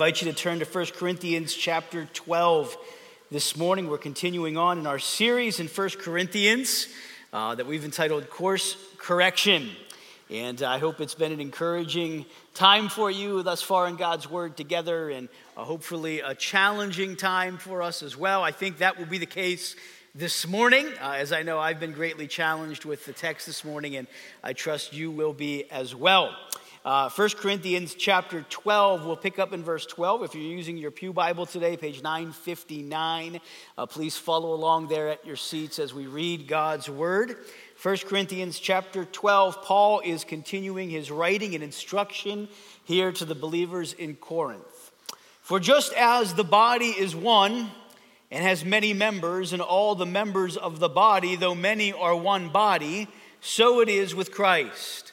invite you to turn to 1 Corinthians chapter 12 this morning. We're continuing on in our series in 1 Corinthians uh, that we've entitled Course Correction. And I hope it's been an encouraging time for you thus far in God's Word together, and uh, hopefully a challenging time for us as well. I think that will be the case this morning, uh, as I know I've been greatly challenged with the text this morning, and I trust you will be as well. Uh, 1 Corinthians chapter 12, we'll pick up in verse 12. If you're using your Pew Bible today, page 959, uh, please follow along there at your seats as we read God's word. 1 Corinthians chapter 12, Paul is continuing his writing and instruction here to the believers in Corinth. For just as the body is one and has many members, and all the members of the body, though many are one body, so it is with Christ.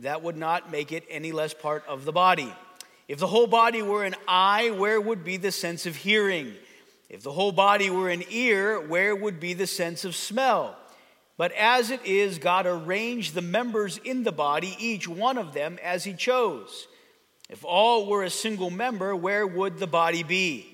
that would not make it any less part of the body. If the whole body were an eye, where would be the sense of hearing? If the whole body were an ear, where would be the sense of smell? But as it is, God arranged the members in the body, each one of them as He chose. If all were a single member, where would the body be?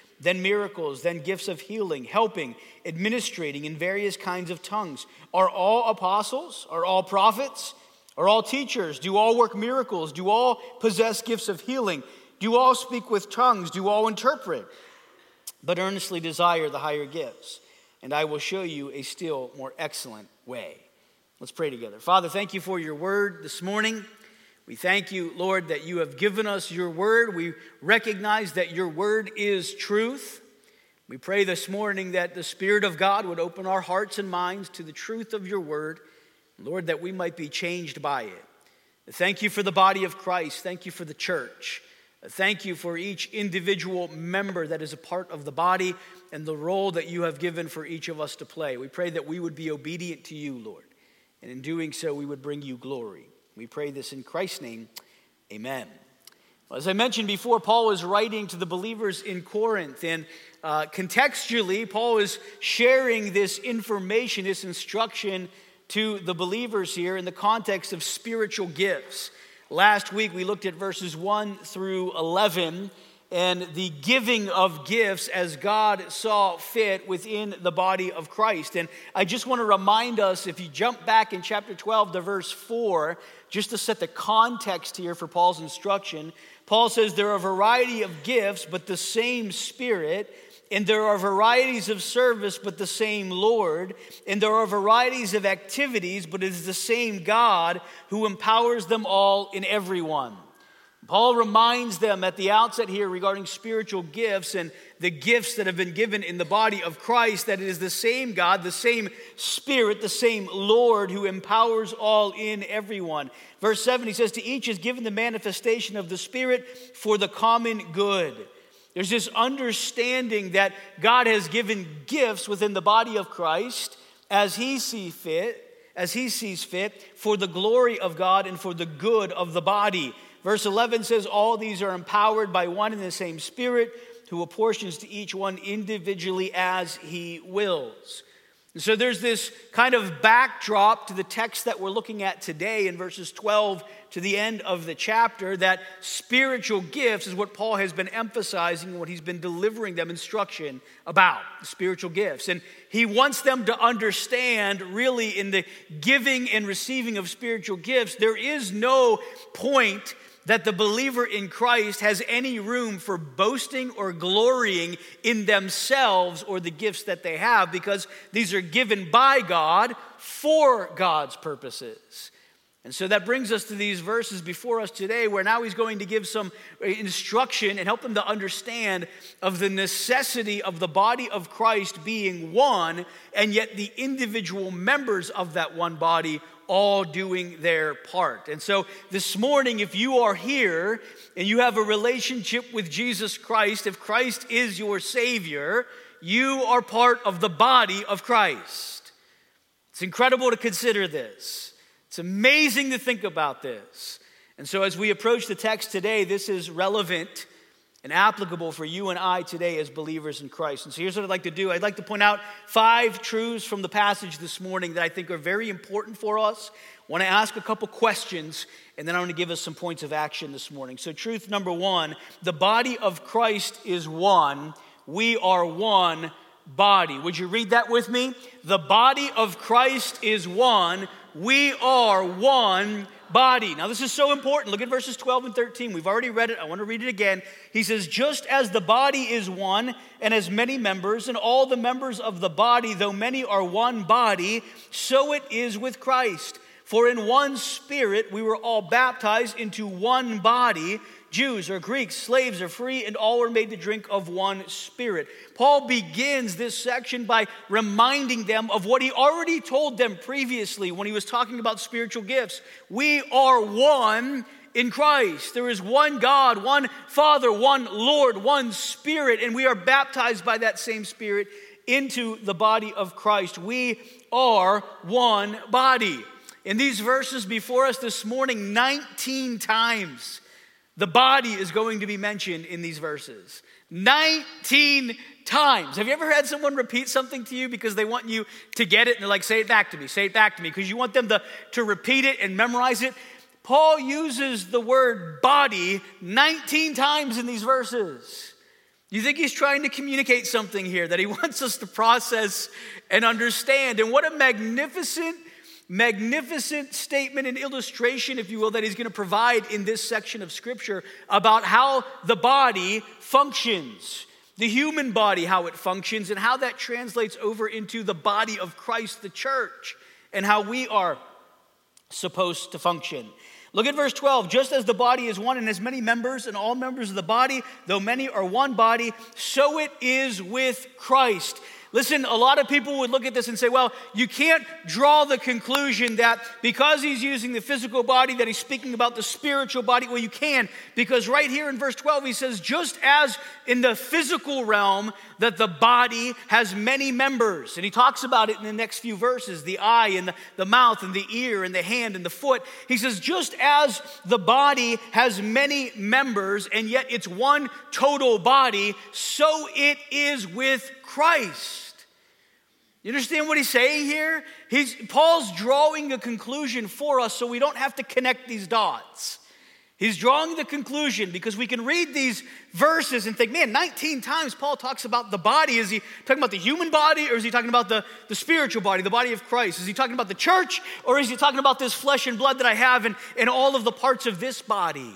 then miracles, then gifts of healing, helping, administrating in various kinds of tongues. Are all apostles? Are all prophets? Are all teachers? Do all work miracles? Do all possess gifts of healing? Do all speak with tongues? Do all interpret? But earnestly desire the higher gifts, and I will show you a still more excellent way. Let's pray together. Father, thank you for your word this morning. We thank you, Lord, that you have given us your word. We recognize that your word is truth. We pray this morning that the Spirit of God would open our hearts and minds to the truth of your word, Lord, that we might be changed by it. Thank you for the body of Christ. Thank you for the church. Thank you for each individual member that is a part of the body and the role that you have given for each of us to play. We pray that we would be obedient to you, Lord, and in doing so, we would bring you glory. We pray this in Christ's name. Amen. Well, as I mentioned before, Paul was writing to the believers in Corinth, and uh, contextually, Paul is sharing this information, this instruction to the believers here in the context of spiritual gifts. Last week, we looked at verses 1 through 11 and the giving of gifts as God saw fit within the body of Christ. And I just want to remind us if you jump back in chapter 12 to verse 4, just to set the context here for Paul's instruction, Paul says there are a variety of gifts, but the same Spirit. And there are varieties of service, but the same Lord. And there are varieties of activities, but it is the same God who empowers them all in everyone. Paul reminds them at the outset here regarding spiritual gifts and the gifts that have been given in the body of Christ that it is the same God, the same Spirit, the same Lord who empowers all in everyone. Verse 7, he says, To each is given the manifestation of the Spirit for the common good. There's this understanding that God has given gifts within the body of Christ as he sees fit, as he sees fit for the glory of God and for the good of the body. Verse 11 says, All these are empowered by one and the same Spirit who apportions to each one individually as he wills. so there's this kind of backdrop to the text that we're looking at today in verses 12 to the end of the chapter that spiritual gifts is what Paul has been emphasizing, what he's been delivering them instruction about spiritual gifts. And he wants them to understand really in the giving and receiving of spiritual gifts, there is no point that the believer in Christ has any room for boasting or glorying in themselves or the gifts that they have because these are given by God for God's purposes. And so that brings us to these verses before us today, where now he's going to give some instruction and help them to understand of the necessity of the body of Christ being one, and yet the individual members of that one body all doing their part. And so this morning, if you are here and you have a relationship with Jesus Christ, if Christ is your Savior, you are part of the body of Christ. It's incredible to consider this. It's amazing to think about this. And so, as we approach the text today, this is relevant and applicable for you and I today as believers in Christ. And so here's what I'd like to do I'd like to point out five truths from the passage this morning that I think are very important for us. I want to ask a couple questions, and then I want to give us some points of action this morning. So, truth number one the body of Christ is one, we are one body. Would you read that with me? The body of Christ is one, we are one body. Now, this is so important. Look at verses 12 and 13. We've already read it. I want to read it again. He says, Just as the body is one and has many members, and all the members of the body, though many are one body, so it is with Christ. For in one spirit we were all baptized into one body Jews or Greeks, slaves or free, and all were made to drink of one spirit. Paul begins this section by reminding them of what he already told them previously when he was talking about spiritual gifts. We are one in Christ. There is one God, one Father, one Lord, one Spirit, and we are baptized by that same Spirit into the body of Christ. We are one body. In these verses before us this morning, 19 times, the body is going to be mentioned in these verses 19 times. Have you ever had someone repeat something to you because they want you to get it and they're like, say it back to me, say it back to me, because you want them to, to repeat it and memorize it? Paul uses the word body 19 times in these verses. You think he's trying to communicate something here that he wants us to process and understand? And what a magnificent magnificent statement and illustration, if you will, that he's going to provide in this section of scripture about how the body functions, the human body, how it functions, and how that translates over into the body of Christ, the church, and how we are supposed to function. Look at verse 12. Just as the body is one and has many members, and all members of the body, though many are one body, so it is with Christ. Listen, a lot of people would look at this and say, well, you can't draw the conclusion that because he's using the physical body, that he's speaking about the spiritual body. Well, you can, because right here in verse 12, he says, just as in the physical realm, that the body has many members. And he talks about it in the next few verses the eye and the, the mouth and the ear and the hand and the foot. He says, just as the body has many members and yet it's one total body, so it is with Christ. You understand what he's saying here? He's, Paul's drawing a conclusion for us so we don't have to connect these dots. He's drawing the conclusion because we can read these verses and think, man, 19 times Paul talks about the body. Is he talking about the human body or is he talking about the, the spiritual body, the body of Christ? Is he talking about the church or is he talking about this flesh and blood that I have and, and all of the parts of this body?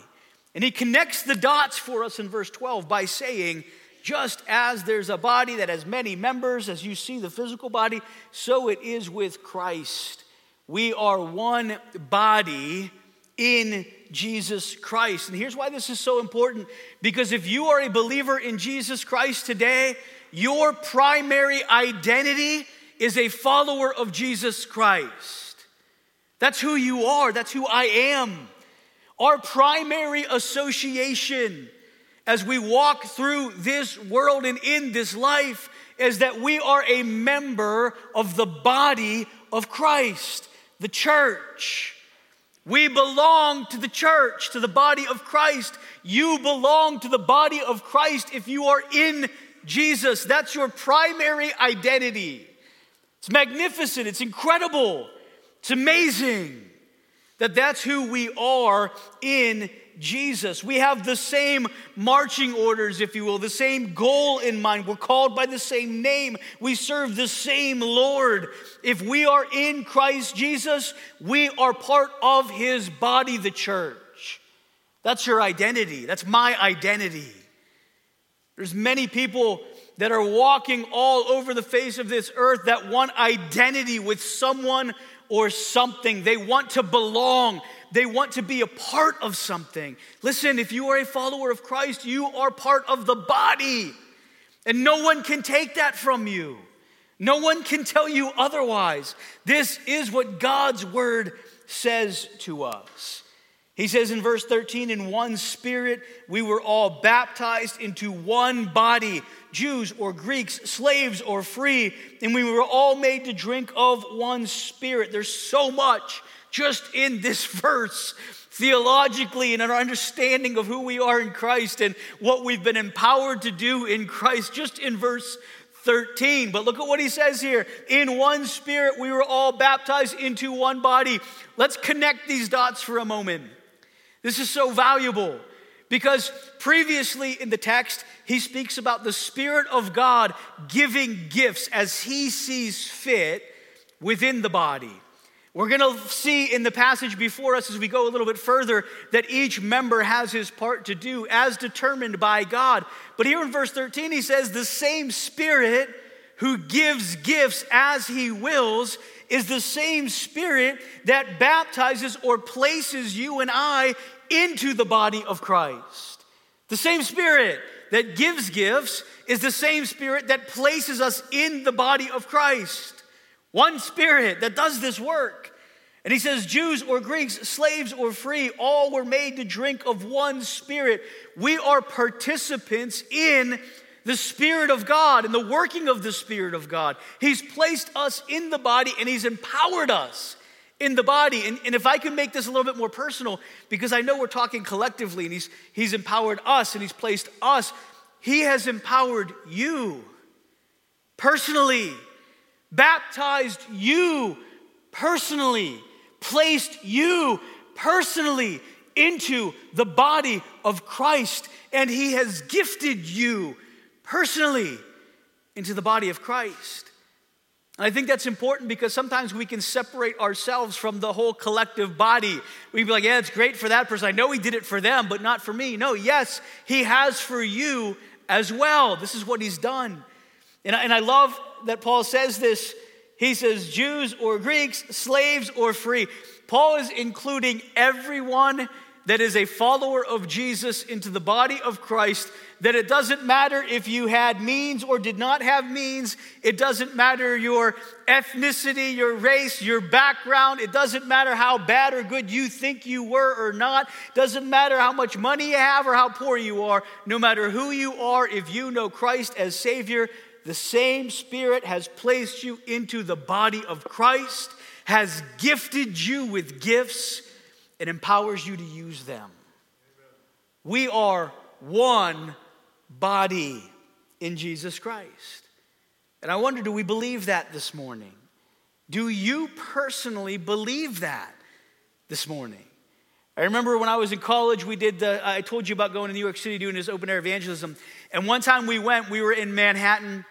And he connects the dots for us in verse 12 by saying, just as there's a body that has many members, as you see the physical body, so it is with Christ. We are one body in Jesus Christ. And here's why this is so important because if you are a believer in Jesus Christ today, your primary identity is a follower of Jesus Christ. That's who you are, that's who I am. Our primary association as we walk through this world and in this life is that we are a member of the body of Christ, the church. We belong to the church, to the body of Christ. You belong to the body of Christ if you are in Jesus. That's your primary identity. It's magnificent, it's incredible, it's amazing that that's who we are in Jesus. We have the same marching orders, if you will, the same goal in mind. We're called by the same name. We serve the same Lord. If we are in Christ Jesus, we are part of his body, the church. That's your identity. That's my identity. There's many people that are walking all over the face of this earth that want identity with someone or something. They want to belong. They want to be a part of something. Listen, if you are a follower of Christ, you are part of the body. And no one can take that from you. No one can tell you otherwise. This is what God's word says to us. He says in verse 13, in one spirit, we were all baptized into one body, Jews or Greeks, slaves or free, and we were all made to drink of one spirit. There's so much just in this verse theologically and in our understanding of who we are in Christ and what we've been empowered to do in Christ, just in verse 13. But look at what he says here. In one spirit, we were all baptized into one body. Let's connect these dots for a moment. This is so valuable because previously in the text, he speaks about the Spirit of God giving gifts as he sees fit within the body. We're going to see in the passage before us as we go a little bit further that each member has his part to do as determined by God. But here in verse 13, he says, The same Spirit who gives gifts as he wills is the same Spirit that baptizes or places you and I into the body of Christ. The same Spirit that gives gifts is the same Spirit that places us in the body of Christ. One Spirit that does this work. And he says, Jews or Greeks, slaves or free, all were made to drink of one Spirit. We are participants in the Spirit of God and the working of the Spirit of God. He's placed us in the body and He's empowered us in the body. And, and if I can make this a little bit more personal, because I know we're talking collectively and he's, he's empowered us and He's placed us, He has empowered you personally, baptized you personally, placed you personally into the body of Christ, and He has gifted you personally into the body of Christ. I think that's important because sometimes we can separate ourselves from the whole collective body. We'd be like, yeah, it's great for that person. I know he did it for them, but not for me. No, yes, he has for you as well. This is what he's done. And I, and I love that Paul says this. He says, Jews or Greeks, slaves or free. Paul is including everyone that is a follower of Jesus into the body of Christ, that it doesn't matter if you had means or did not have means, it doesn't matter your ethnicity, your race, your background, it doesn't matter how bad or good you think you were or not, it doesn't matter how much money you have or how poor you are, no matter who you are, if you know Christ as Savior, the same Spirit has placed you into the body of Christ, has gifted you with gifts it empowers you to use them. We are one body in Jesus Christ. And I wonder do we believe that this morning? Do you personally believe that this morning? I remember when I was in college, we did the, I told you about going to New York City doing this open air evangelism. And one time we went, we were in Manhattan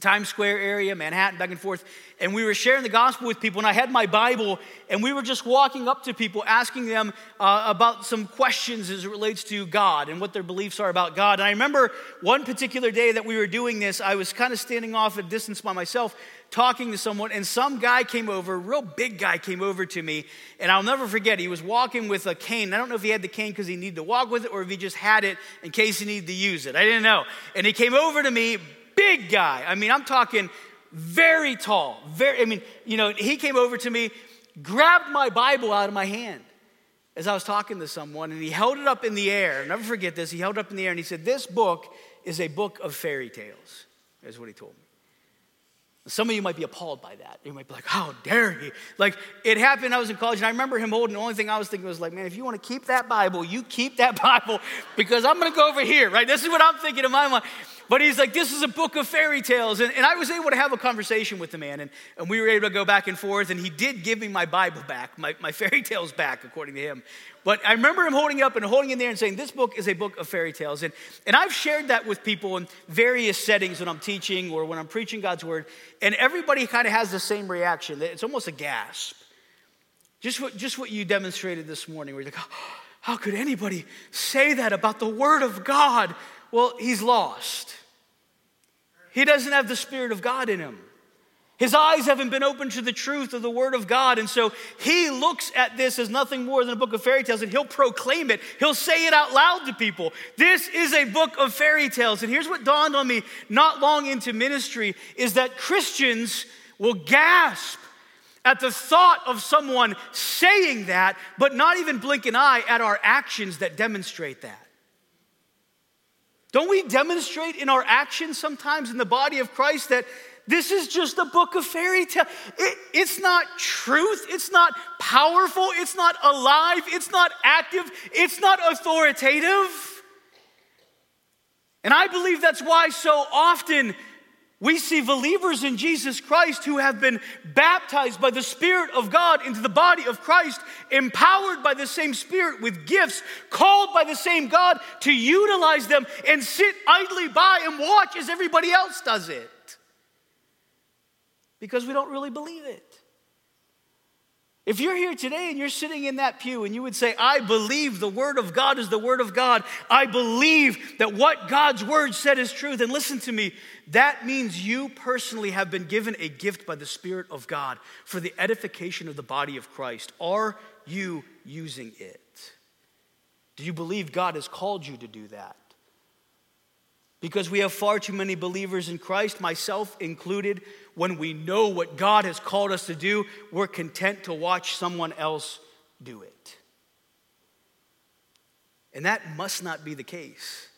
Times Square area, Manhattan, back and forth. And we were sharing the gospel with people, and I had my Bible, and we were just walking up to people, asking them uh, about some questions as it relates to God and what their beliefs are about God. And I remember one particular day that we were doing this, I was kind of standing off a distance by myself, talking to someone, and some guy came over, a real big guy came over to me, and I'll never forget, he was walking with a cane. I don't know if he had the cane because he needed to walk with it or if he just had it in case he needed to use it. I didn't know. And he came over to me, big guy. I mean, I'm talking very tall. Very, I mean, you know, he came over to me, grabbed my Bible out of my hand as I was talking to someone, and he held it up in the air. I'll never forget this. He held it up in the air and he said, This book is a book of fairy tales, is what he told me. Some of you might be appalled by that. You might be like, how dare he? Like, it happened, I was in college, and I remember him holding, the only thing I was thinking was like, man, if you want to keep that Bible, you keep that Bible, because I'm going to go over here, right? This is what I'm thinking in my mind. But he's like, this is a book of fairy tales. And, and I was able to have a conversation with the man, and, and we were able to go back and forth. And he did give me my Bible back, my, my fairy tales back, according to him. But I remember him holding up and holding it there and saying, This book is a book of fairy tales. And, and I've shared that with people in various settings when I'm teaching or when I'm preaching God's word. And everybody kind of has the same reaction. It's almost a gasp. Just what, just what you demonstrated this morning, where you're like, oh, How could anybody say that about the word of God? Well, he's lost. He doesn't have the Spirit of God in him. His eyes haven't been opened to the truth of the Word of God. And so he looks at this as nothing more than a book of fairy tales and he'll proclaim it. He'll say it out loud to people. This is a book of fairy tales. And here's what dawned on me not long into ministry is that Christians will gasp at the thought of someone saying that, but not even blink an eye at our actions that demonstrate that. Don't we demonstrate in our actions sometimes in the body of Christ that this is just a book of fairy tale. It, it's not truth. It's not powerful. It's not alive. It's not active. It's not authoritative. And I believe that's why so often we see believers in Jesus Christ who have been baptized by the Spirit of God into the body of Christ, empowered by the same Spirit with gifts, called by the same God to utilize them and sit idly by and watch as everybody else does it because we don't really believe it. If you're here today and you're sitting in that pew and you would say, I believe the Word of God is the Word of God, I believe that what God's Word said is true, then listen to me. That means you personally have been given a gift by the Spirit of God for the edification of the body of Christ. Are you using it? Do you believe God has called you to do that? Because we have far too many believers in Christ, myself included, when we know what God has called us to do, we're content to watch someone else do it. And that must not be the case.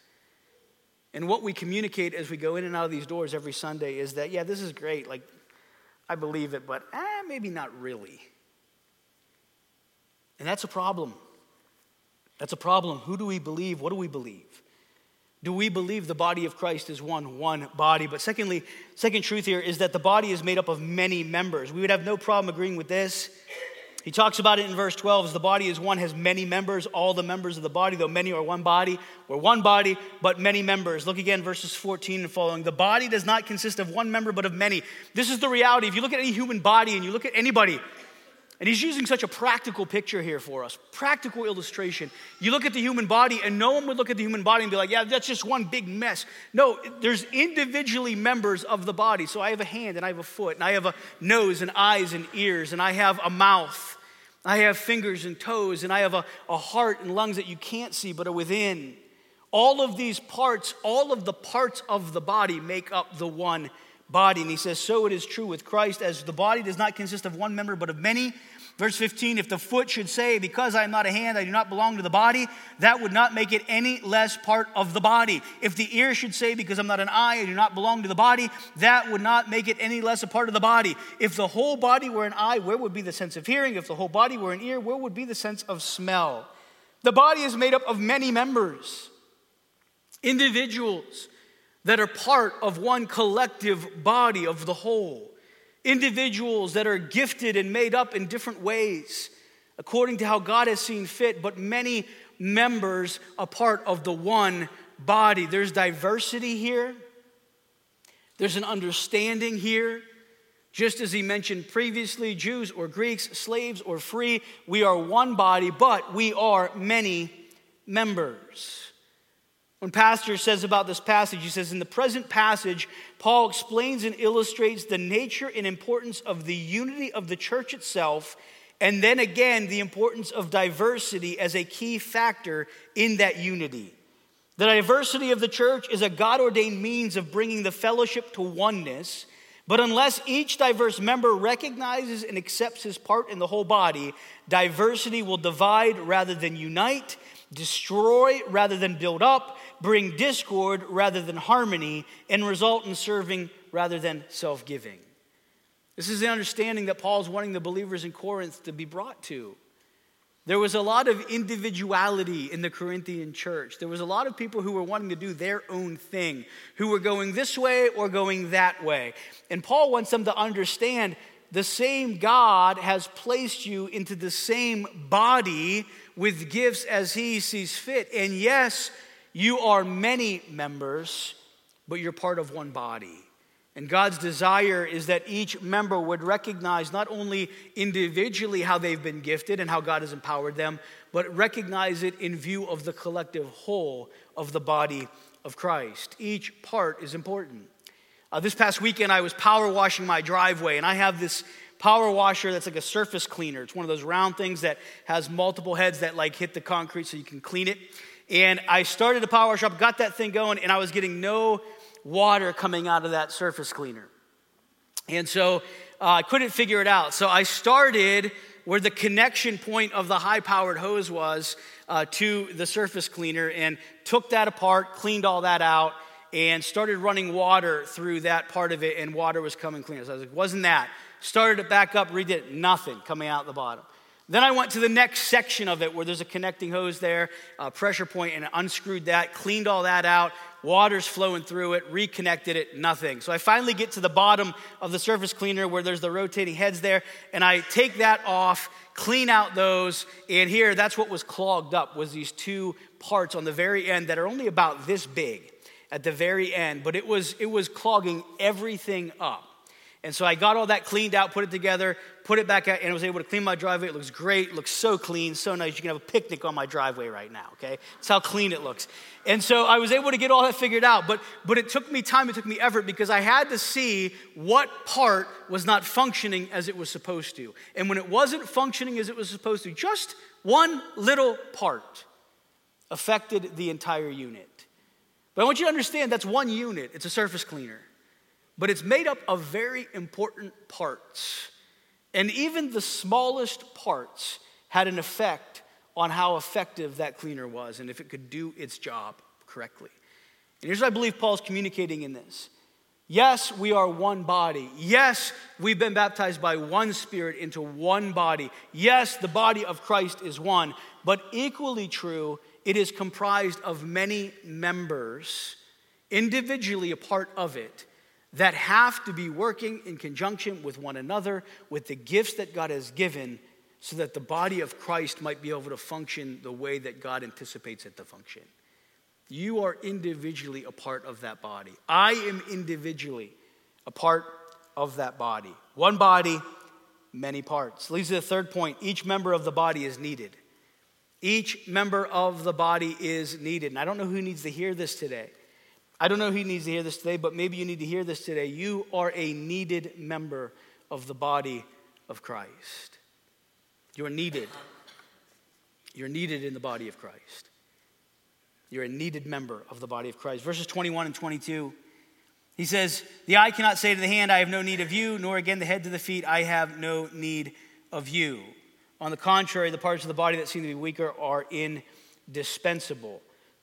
And what we communicate as we go in and out of these doors every Sunday is that, yeah, this is great. Like, I believe it, but eh, maybe not really. And that's a problem. That's a problem. Who do we believe? What do we believe? Do we believe the body of Christ is one, one body? But secondly, second truth here is that the body is made up of many members. We would have no problem agreeing with this. He talks about it in verse 12 as the body is one, has many members. All the members of the body, though many are one body, we're one body, but many members. Look again, verses 14 and following. The body does not consist of one member, but of many. This is the reality. If you look at any human body and you look at anybody, and he's using such a practical picture here for us, practical illustration. You look at the human body, and no one would look at the human body and be like, yeah, that's just one big mess. No, there's individually members of the body. So I have a hand, and I have a foot, and I have a nose, and eyes, and ears, and I have a mouth. I have fingers and toes, and I have a, a heart and lungs that you can't see but are within. All of these parts, all of the parts of the body make up the one body. And he says, So it is true with Christ, as the body does not consist of one member, but of many. Verse 15, if the foot should say, Because I am not a hand, I do not belong to the body, that would not make it any less part of the body. If the ear should say, Because I'm not an eye, I do not belong to the body, that would not make it any less a part of the body. If the whole body were an eye, where would be the sense of hearing? If the whole body were an ear, where would be the sense of smell? The body is made up of many members, individuals that are part of one collective body of the whole. Individuals that are gifted and made up in different ways according to how God has seen fit, but many members a part of the one body. There's diversity here, there's an understanding here. Just as he mentioned previously, Jews or Greeks, slaves or free, we are one body, but we are many members. When Pastor says about this passage, he says, In the present passage, Paul explains and illustrates the nature and importance of the unity of the church itself, and then again, the importance of diversity as a key factor in that unity. The diversity of the church is a God ordained means of bringing the fellowship to oneness. But unless each diverse member recognizes and accepts his part in the whole body, diversity will divide rather than unite, destroy rather than build up, bring discord rather than harmony, and result in serving rather than self giving. This is the understanding that Paul's wanting the believers in Corinth to be brought to. There was a lot of individuality in the Corinthian church. There was a lot of people who were wanting to do their own thing, who were going this way or going that way. And Paul wants them to understand the same God has placed you into the same body with gifts as he sees fit. And yes, you are many members, but you're part of one body. And God's desire is that each member would recognize not only individually how they've been gifted and how God has empowered them, but recognize it in view of the collective whole of the body of Christ. Each part is important. Uh, this past weekend, I was power washing my driveway, and I have this power washer that's like a surface cleaner. It's one of those round things that has multiple heads that like hit the concrete so you can clean it. And I started a power shop, got that thing going, and I was getting no water coming out of that surface cleaner. And so uh, I couldn't figure it out. So I started where the connection point of the high powered hose was uh, to the surface cleaner and took that apart, cleaned all that out, and started running water through that part of it, and water was coming clean. So I was like, wasn't that? Started it back up, redid it, nothing coming out the bottom. Then I went to the next section of it where there's a connecting hose there, a pressure point, and unscrewed that, cleaned all that out, water's flowing through it, reconnected it, nothing. So I finally get to the bottom of the surface cleaner where there's the rotating heads there, and I take that off, clean out those, and here that's what was clogged up was these two parts on the very end that are only about this big at the very end, but it was it was clogging everything up. And so I got all that cleaned out, put it together, put it back out, and I was able to clean my driveway. It looks great, it looks so clean, so nice. You can have a picnic on my driveway right now, okay? That's how clean it looks. And so I was able to get all that figured out, but, but it took me time, it took me effort because I had to see what part was not functioning as it was supposed to. And when it wasn't functioning as it was supposed to, just one little part affected the entire unit. But I want you to understand that's one unit, it's a surface cleaner but it's made up of very important parts. And even the smallest parts had an effect on how effective that cleaner was and if it could do its job correctly. And here's what I believe Paul's communicating in this. Yes, we are one body. Yes, we've been baptized by one spirit into one body. Yes, the body of Christ is one. But equally true, it is comprised of many members, individually a part of it, that have to be working in conjunction with one another, with the gifts that God has given, so that the body of Christ might be able to function the way that God anticipates it to function. You are individually a part of that body. I am individually a part of that body. One body, many parts. Leads to the third point each member of the body is needed. Each member of the body is needed. And I don't know who needs to hear this today. I don't know who needs to hear this today, but maybe you need to hear this today. You are a needed member of the body of Christ. You are needed. You're needed in the body of Christ. You're a needed member of the body of Christ. Verses 21 and 22, he says, The eye cannot say to the hand, I have no need of you, nor again the head to the feet, I have no need of you. On the contrary, the parts of the body that seem to be weaker are indispensable.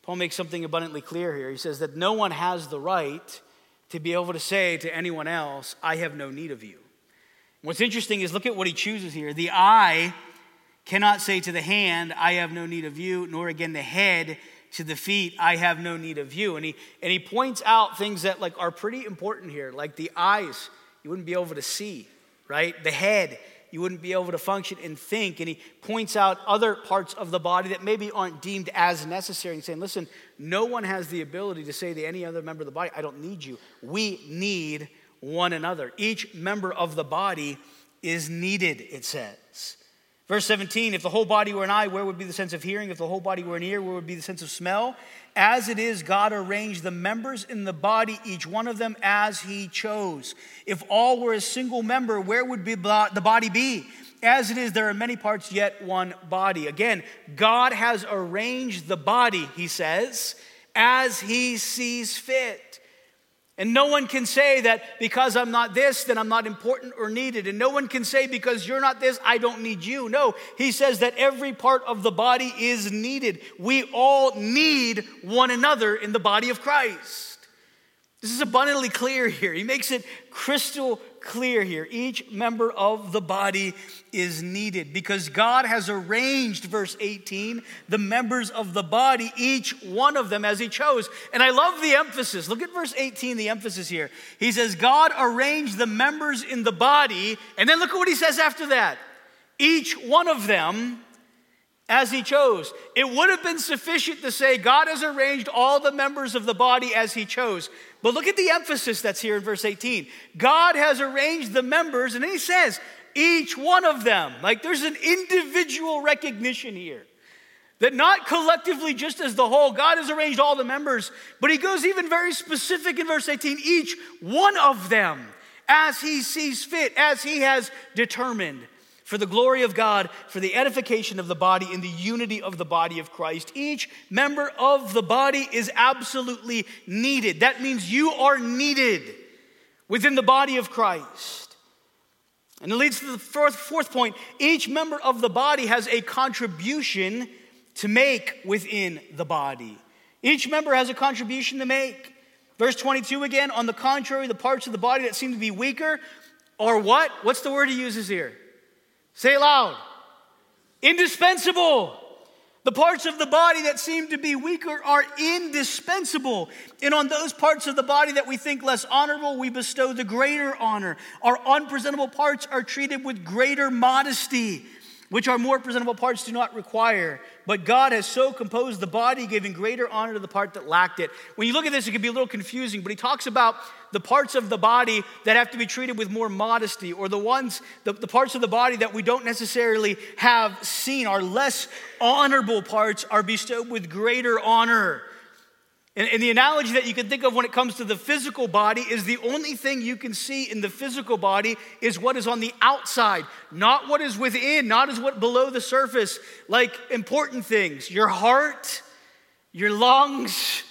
Paul makes something abundantly clear here. He says that no one has the right to be able to say to anyone else, I have no need of you. What's interesting is look at what he chooses here. The eye cannot say to the hand, I have no need of you, nor again the head to the feet, I have no need of you. And he, and he points out things that like are pretty important here, like the eyes, you wouldn't be able to see, right? The head, you wouldn't be able to function and think. And he points out other parts of the body that maybe aren't deemed as necessary and saying, listen, no one has the ability to say to any other member of the body, I don't need you. We need one another. Each member of the body is needed, it says. Verse 17, if the whole body were an eye, where would be the sense of hearing? If the whole body were an ear, where would be the sense of smell? As it is, God arranged the members in the body, each one of them as he chose. If all were a single member, where would be the body be? As it is, there are many parts, yet one body. Again, God has arranged the body, he says, as he sees fit. And no one can say that because I'm not this, then I'm not important or needed. And no one can say because you're not this, I don't need you. No, he says that every part of the body is needed. We all need one another in the body of Christ. This is abundantly clear here. He makes it crystal clear here. Each member of the body is needed because God has arranged, verse 18, the members of the body, each one of them as He chose. And I love the emphasis. Look at verse 18, the emphasis here. He says, God arranged the members in the body. And then look at what He says after that each one of them as he chose. It would have been sufficient to say God has arranged all the members of the body as he chose. But look at the emphasis that's here in verse 18. God has arranged the members, and he says, each one of them. Like there's an individual recognition here. That not collectively, just as the whole, God has arranged all the members, but he goes even very specific in verse 18 each one of them as he sees fit, as he has determined for the glory of God, for the edification of the body, in the unity of the body of Christ. Each member of the body is absolutely needed. That means you are needed within the body of Christ. And it leads to the fourth, fourth point each member of the body has a contribution to make within the body. Each member has a contribution to make. Verse 22 again, on the contrary, the parts of the body that seem to be weaker are what? What's the word he uses here? Say it loud. Indispensable. The parts of the body that seem to be weaker are indispensable. And on those parts of the body that we think less honorable, we bestow the greater honor. Our unpresentable parts are treated with greater modesty which our more presentable parts do not require. But God has so composed the body, giving greater honor to the part that lacked it. When you look at this, it can be a little confusing, but he talks about the parts of the body that have to be treated with more modesty, or the ones, the, the parts of the body that we don't necessarily have seen, our less honorable parts are bestowed with greater honor. And, and, the analogy that you can think of when it comes to the physical body is the only thing you can see in the physical body is what is on the outside, not what is within, not as what below the surface, like important things, your heart, your lungs,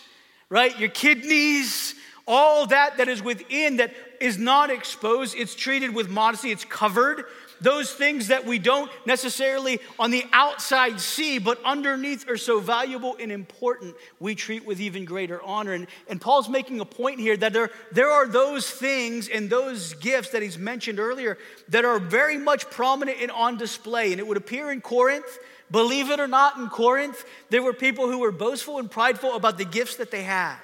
right? Your kidneys, all that that is within that is not exposed, it's treated with modesty, it's covered those things that we don't necessarily on the outside see, but underneath are so valuable and important, we treat with even greater honor. And, and Paul's making a point here that there, there are those things and those gifts that he's mentioned earlier that are very much prominent and on display. And it would appear in Corinth. Believe it or not, in Corinth, there were people who were boastful and prideful about the gifts that they had.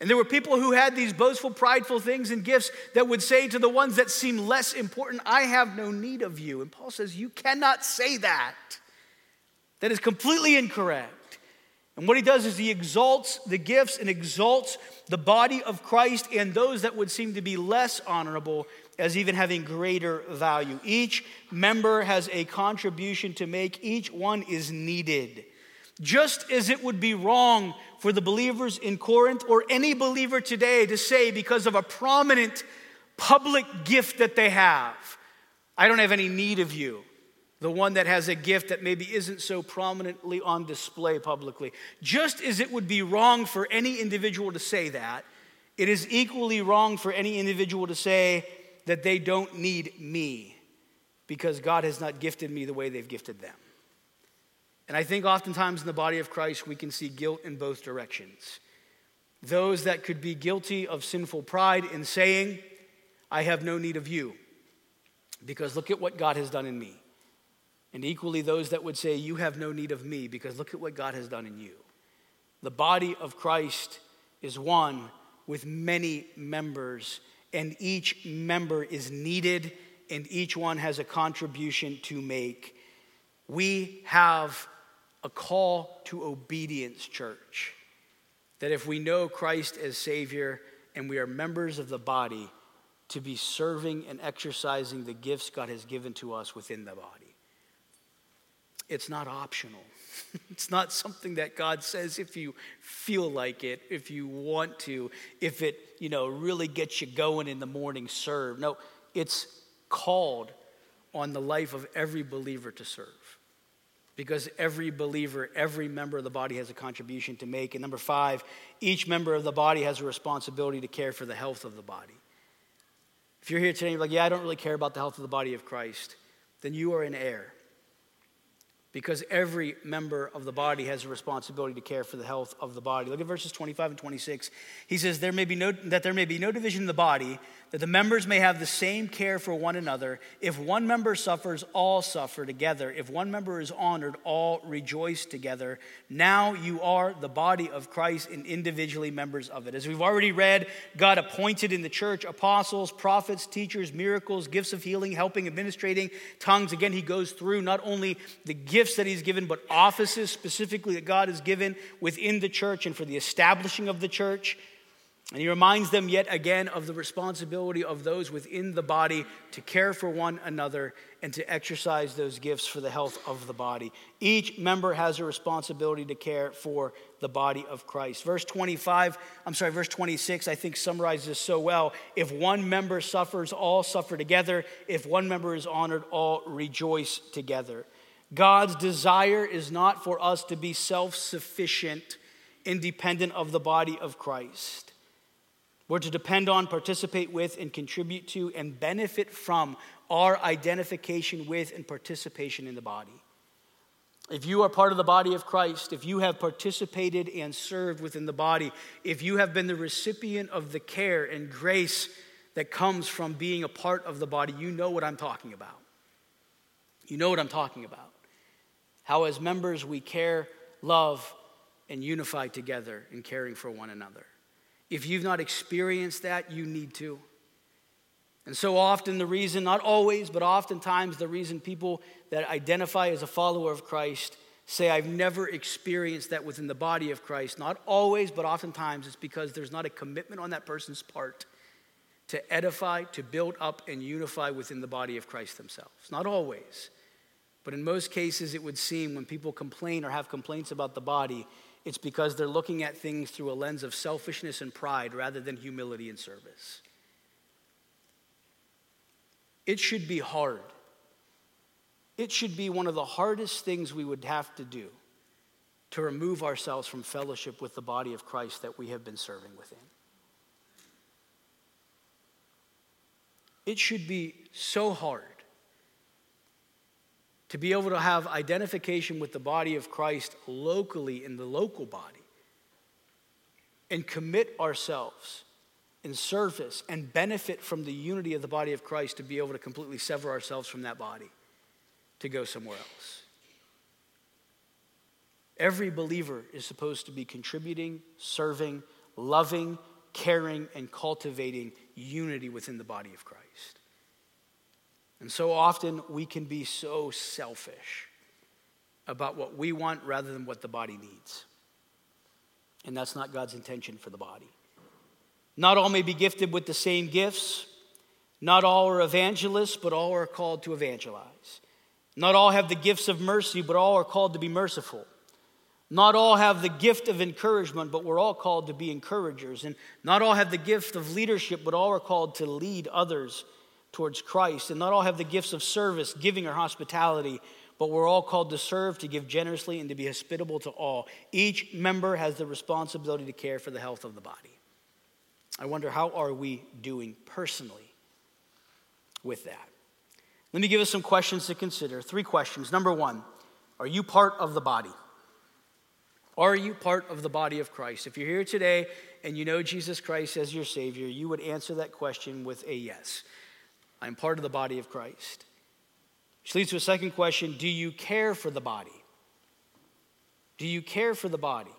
And there were people who had these boastful, prideful things and gifts that would say to the ones that seem less important, I have no need of you. And Paul says, You cannot say that. That is completely incorrect. And what he does is he exalts the gifts and exalts the body of Christ and those that would seem to be less honorable as even having greater value. Each member has a contribution to make, each one is needed. Just as it would be wrong for the believers in Corinth or any believer today to say, because of a prominent public gift that they have, I don't have any need of you. The one that has a gift that maybe isn't so prominently on display publicly. Just as it would be wrong for any individual to say that, it is equally wrong for any individual to say that they don't need me because God has not gifted me the way they've gifted them. And I think oftentimes in the body of Christ, we can see guilt in both directions. Those that could be guilty of sinful pride in saying, I have no need of you, because look at what God has done in me. And equally, those that would say, You have no need of me, because look at what God has done in you. The body of Christ is one with many members, and each member is needed, and each one has a contribution to make. We have a call to obedience, church. That if we know Christ as Savior and we are members of the body, to be serving and exercising the gifts God has given to us within the body. It's not optional. it's not something that God says if you feel like it, if you want to, if it, you know, really gets you going in the morning, serve. No, it's called on the life of every believer to serve because every believer, every member of the body has a contribution to make. And number five, each member of the body has a responsibility to care for the health of the body. If you're here today, and you're like, yeah, I don't really care about the health of the body of Christ, then you are in error. because every member of the body has a responsibility to care for the health of the body. Look at verses 25 and 26. He says, there may be no, that there may be no division in the body, that the members may have the same care for one another. If one member suffers, all suffer together. If one member is honored, all rejoice together. Now you are the body of Christ and individually members of it. As we've already read, God appointed in the church apostles, prophets, teachers, miracles, gifts of healing, helping, administrating, tongues. Again, he goes through not only the gifts that he's given, but offices specifically that God has given within the church and for the establishing of the church. And he reminds them yet again of the responsibility of those within the body to care for one another and to exercise those gifts for the health of the body. Each member has a responsibility to care for the body of Christ. Verse 25, I'm sorry, verse 26, I think summarizes so well. If one member suffers, all suffer together. If one member is honored, all rejoice together. God's desire is not for us to be self sufficient, independent of the body of Christ. We're to depend on, participate with, and contribute to, and benefit from our identification with and participation in the body. If you are part of the body of Christ, if you have participated and served within the body, if you have been the recipient of the care and grace that comes from being a part of the body, you know what I'm talking about. You know what I'm talking about. How, as members, we care, love, and unify together in caring for one another. If you've not experienced that, you need to. And so often, the reason, not always, but oftentimes, the reason people that identify as a follower of Christ say, I've never experienced that within the body of Christ, not always, but oftentimes, it's because there's not a commitment on that person's part to edify, to build up, and unify within the body of Christ themselves. Not always. But in most cases, it would seem when people complain or have complaints about the body, it's because they're looking at things through a lens of selfishness and pride rather than humility and service. It should be hard. It should be one of the hardest things we would have to do to remove ourselves from fellowship with the body of Christ that we have been serving within. It should be so hard to be able to have identification with the body of Christ locally in the local body and commit ourselves in service and benefit from the unity of the body of Christ to be able to completely sever ourselves from that body to go somewhere else. Every believer is supposed to be contributing, serving, loving, caring, and cultivating unity within the body of Christ. And so often we can be so selfish about what we want rather than what the body needs. And that's not God's intention for the body. Not all may be gifted with the same gifts. Not all are evangelists, but all are called to evangelize. Not all have the gifts of mercy, but all are called to be merciful. Not all have the gift of encouragement, but we're all called to be encouragers. And not all have the gift of leadership, but all are called to lead others towards Christ. And not all have the gifts of service, giving, or hospitality, but we're all called to serve, to give generously, and to be hospitable to all. Each member has the responsibility to care for the health of the body. I wonder how are we doing personally with that? Let me give us some questions to consider. Three questions. Number one, are you part of the body? Are you part of the body of Christ? If you're here today and you know Jesus Christ as your Savior, you would answer that question with a yes. I'm part of the body of Christ. Which leads to a second question Do you care for the body? Do you care for the body?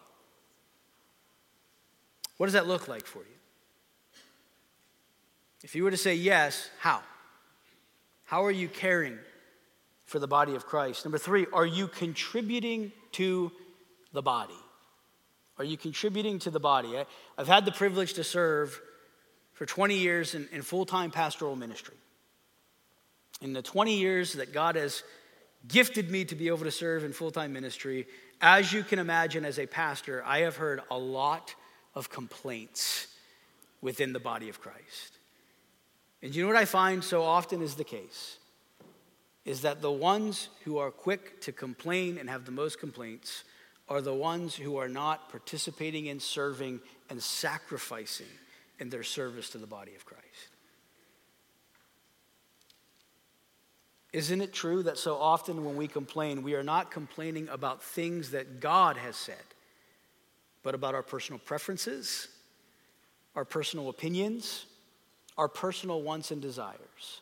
What does that look like for you? If you were to say yes, how? How are you caring for the body of Christ? Number three, are you contributing to the body? Are you contributing to the body? I, have had the privilege to serve for 20 years in, in full time pastoral ministry in the 20 years that God has gifted me to be able to serve in full time ministry, as you can imagine, as a pastor, I have heard a lot of complaints within the body of Christ. And you know what I find so often is the case? Is that the ones who are quick to complain and have the most complaints are the ones who are not participating in serving and sacrificing in their service to the body of Christ. Isn't it true that so often when we complain, we are not complaining about things that God has said, but about our personal preferences, our personal opinions, our personal wants and desires?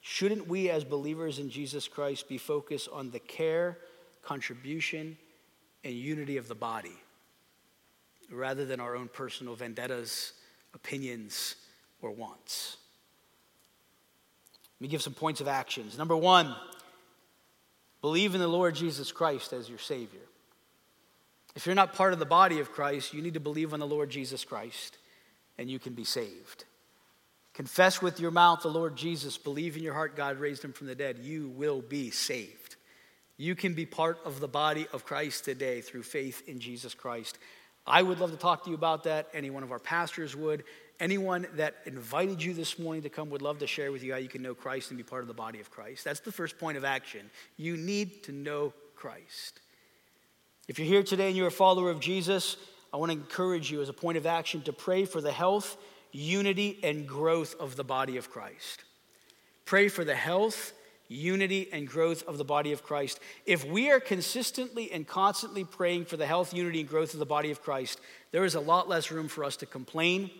Shouldn't we, as believers in Jesus Christ, be focused on the care, contribution, and unity of the body rather than our own personal vendettas, opinions, or wants? Let me give some points of actions. Number one, believe in the Lord Jesus Christ as your Savior. If you're not part of the body of Christ, you need to believe on the Lord Jesus Christ and you can be saved. Confess with your mouth the Lord Jesus, believe in your heart God raised him from the dead, you will be saved. You can be part of the body of Christ today through faith in Jesus Christ. I would love to talk to you about that. Any one of our pastors would. Anyone that invited you this morning to come would love to share with you how you can know Christ and be part of the body of Christ. That's the first point of action. You need to know Christ. If you're here today and you're a follower of Jesus, I want to encourage you as a point of action to pray for the health, unity, and growth of the body of Christ. Pray for the health, unity, and growth of the body of Christ. If we are consistently and constantly praying for the health, unity, and growth of the body of Christ, there is a lot less room for us to complain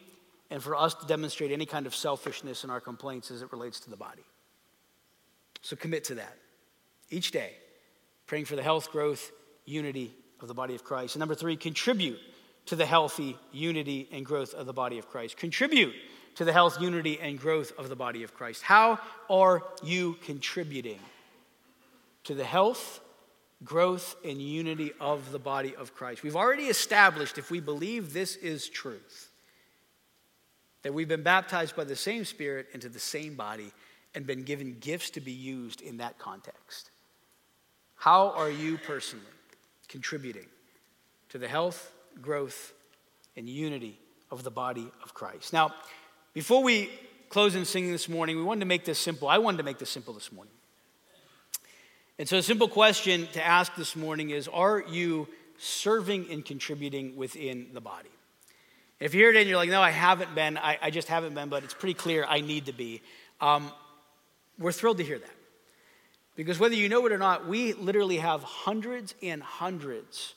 and for us to demonstrate any kind of selfishness in our complaints as it relates to the body. So commit to that each day, praying for the health, growth, unity of the body of Christ. And number three, contribute to the healthy unity and growth of the body of Christ. Contribute to the health, unity, and growth of the body of Christ. How are you contributing to the health, growth, and unity of the body of Christ? We've already established, if we believe this is truth, that we've been baptized by the same Spirit into the same body and been given gifts to be used in that context. How are you personally contributing to the health, growth, and unity of the body of Christ? Now, before we close in singing this morning, we wanted to make this simple. I wanted to make this simple this morning. And so, a simple question to ask this morning is Are you serving and contributing within the body? If you're today and you're like, no, I haven't been, I, I just haven't been, but it's pretty clear I need to be, um, we're thrilled to hear that. Because whether you know it or not, we literally have hundreds and hundreds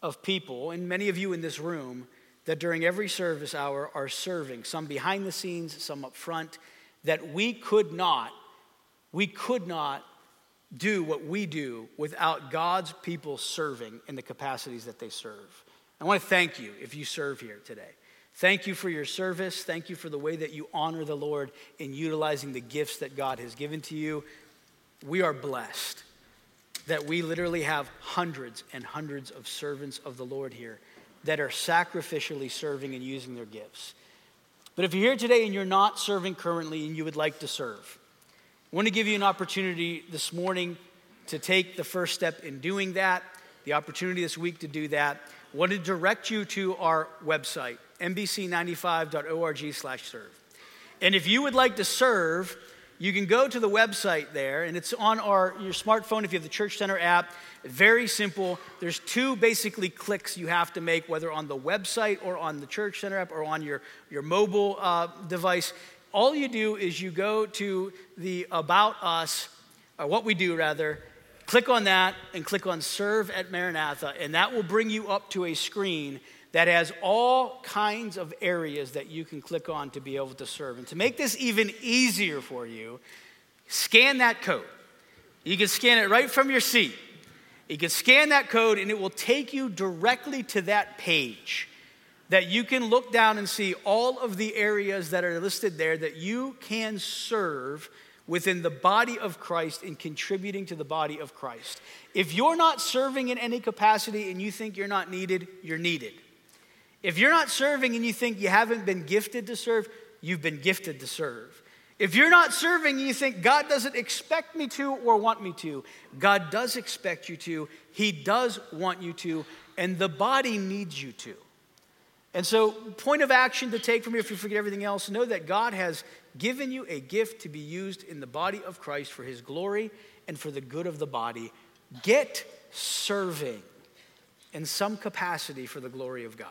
of people, and many of you in this room, that during every service hour are serving, some behind the scenes, some up front, that we could not, we could not do what we do without God's people serving in the capacities that they serve. I want to thank you if you serve here today. Thank you for your service. Thank you for the way that you honor the Lord in utilizing the gifts that God has given to you. We are blessed that we literally have hundreds and hundreds of servants of the Lord here that are sacrificially serving and using their gifts. But if you're here today and you're not serving currently and you would like to serve, I want to give you an opportunity this morning to take the first step in doing that, the opportunity this week to do that want to direct you to our website, nbc95.org slash serve. And if you would like to serve, you can go to the website there, and it's on our, your smartphone if you have the Church Center app. Very simple. There's two basically clicks you have to make, whether on the website or on the Church Center app or on your, your mobile uh, device. All you do is you go to the About Us, or what we do rather, Click on that and click on Serve at Maranatha, and that will bring you up to a screen that has all kinds of areas that you can click on to be able to serve. And to make this even easier for you, scan that code. You can scan it right from your seat. You can scan that code, and it will take you directly to that page that you can look down and see all of the areas that are listed there that you can serve within the body of Christ and contributing to the body of Christ. If you're not serving in any capacity and you think you're not needed, you're needed. If you're not serving and you think you haven't been gifted to serve, you've been gifted to serve. If you're not serving and you think God doesn't expect me to or want me to, God does expect you to. He does want you to, and the body needs you to. And so, point of action to take from here if you forget everything else, know that God has given you a gift to be used in the body of Christ for his glory and for the good of the body. Get serving in some capacity for the glory of God.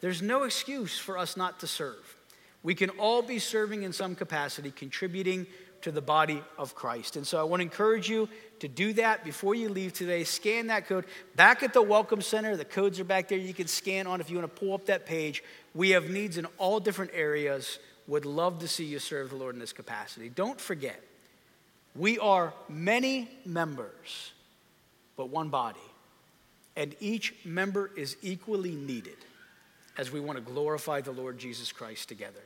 There's no excuse for us not to serve. We can all be serving in some capacity, contributing to the body of Christ. And so I want to encourage you to do that before you leave today. Scan that code. Back at the Welcome Center, the codes are back there. You can scan on if you want to pull up that page. We have needs in all different areas. Would love to see you serve the Lord in this capacity. Don't forget, we are many members, but one body. And each member is equally needed as we want to glorify the Lord Jesus Christ together.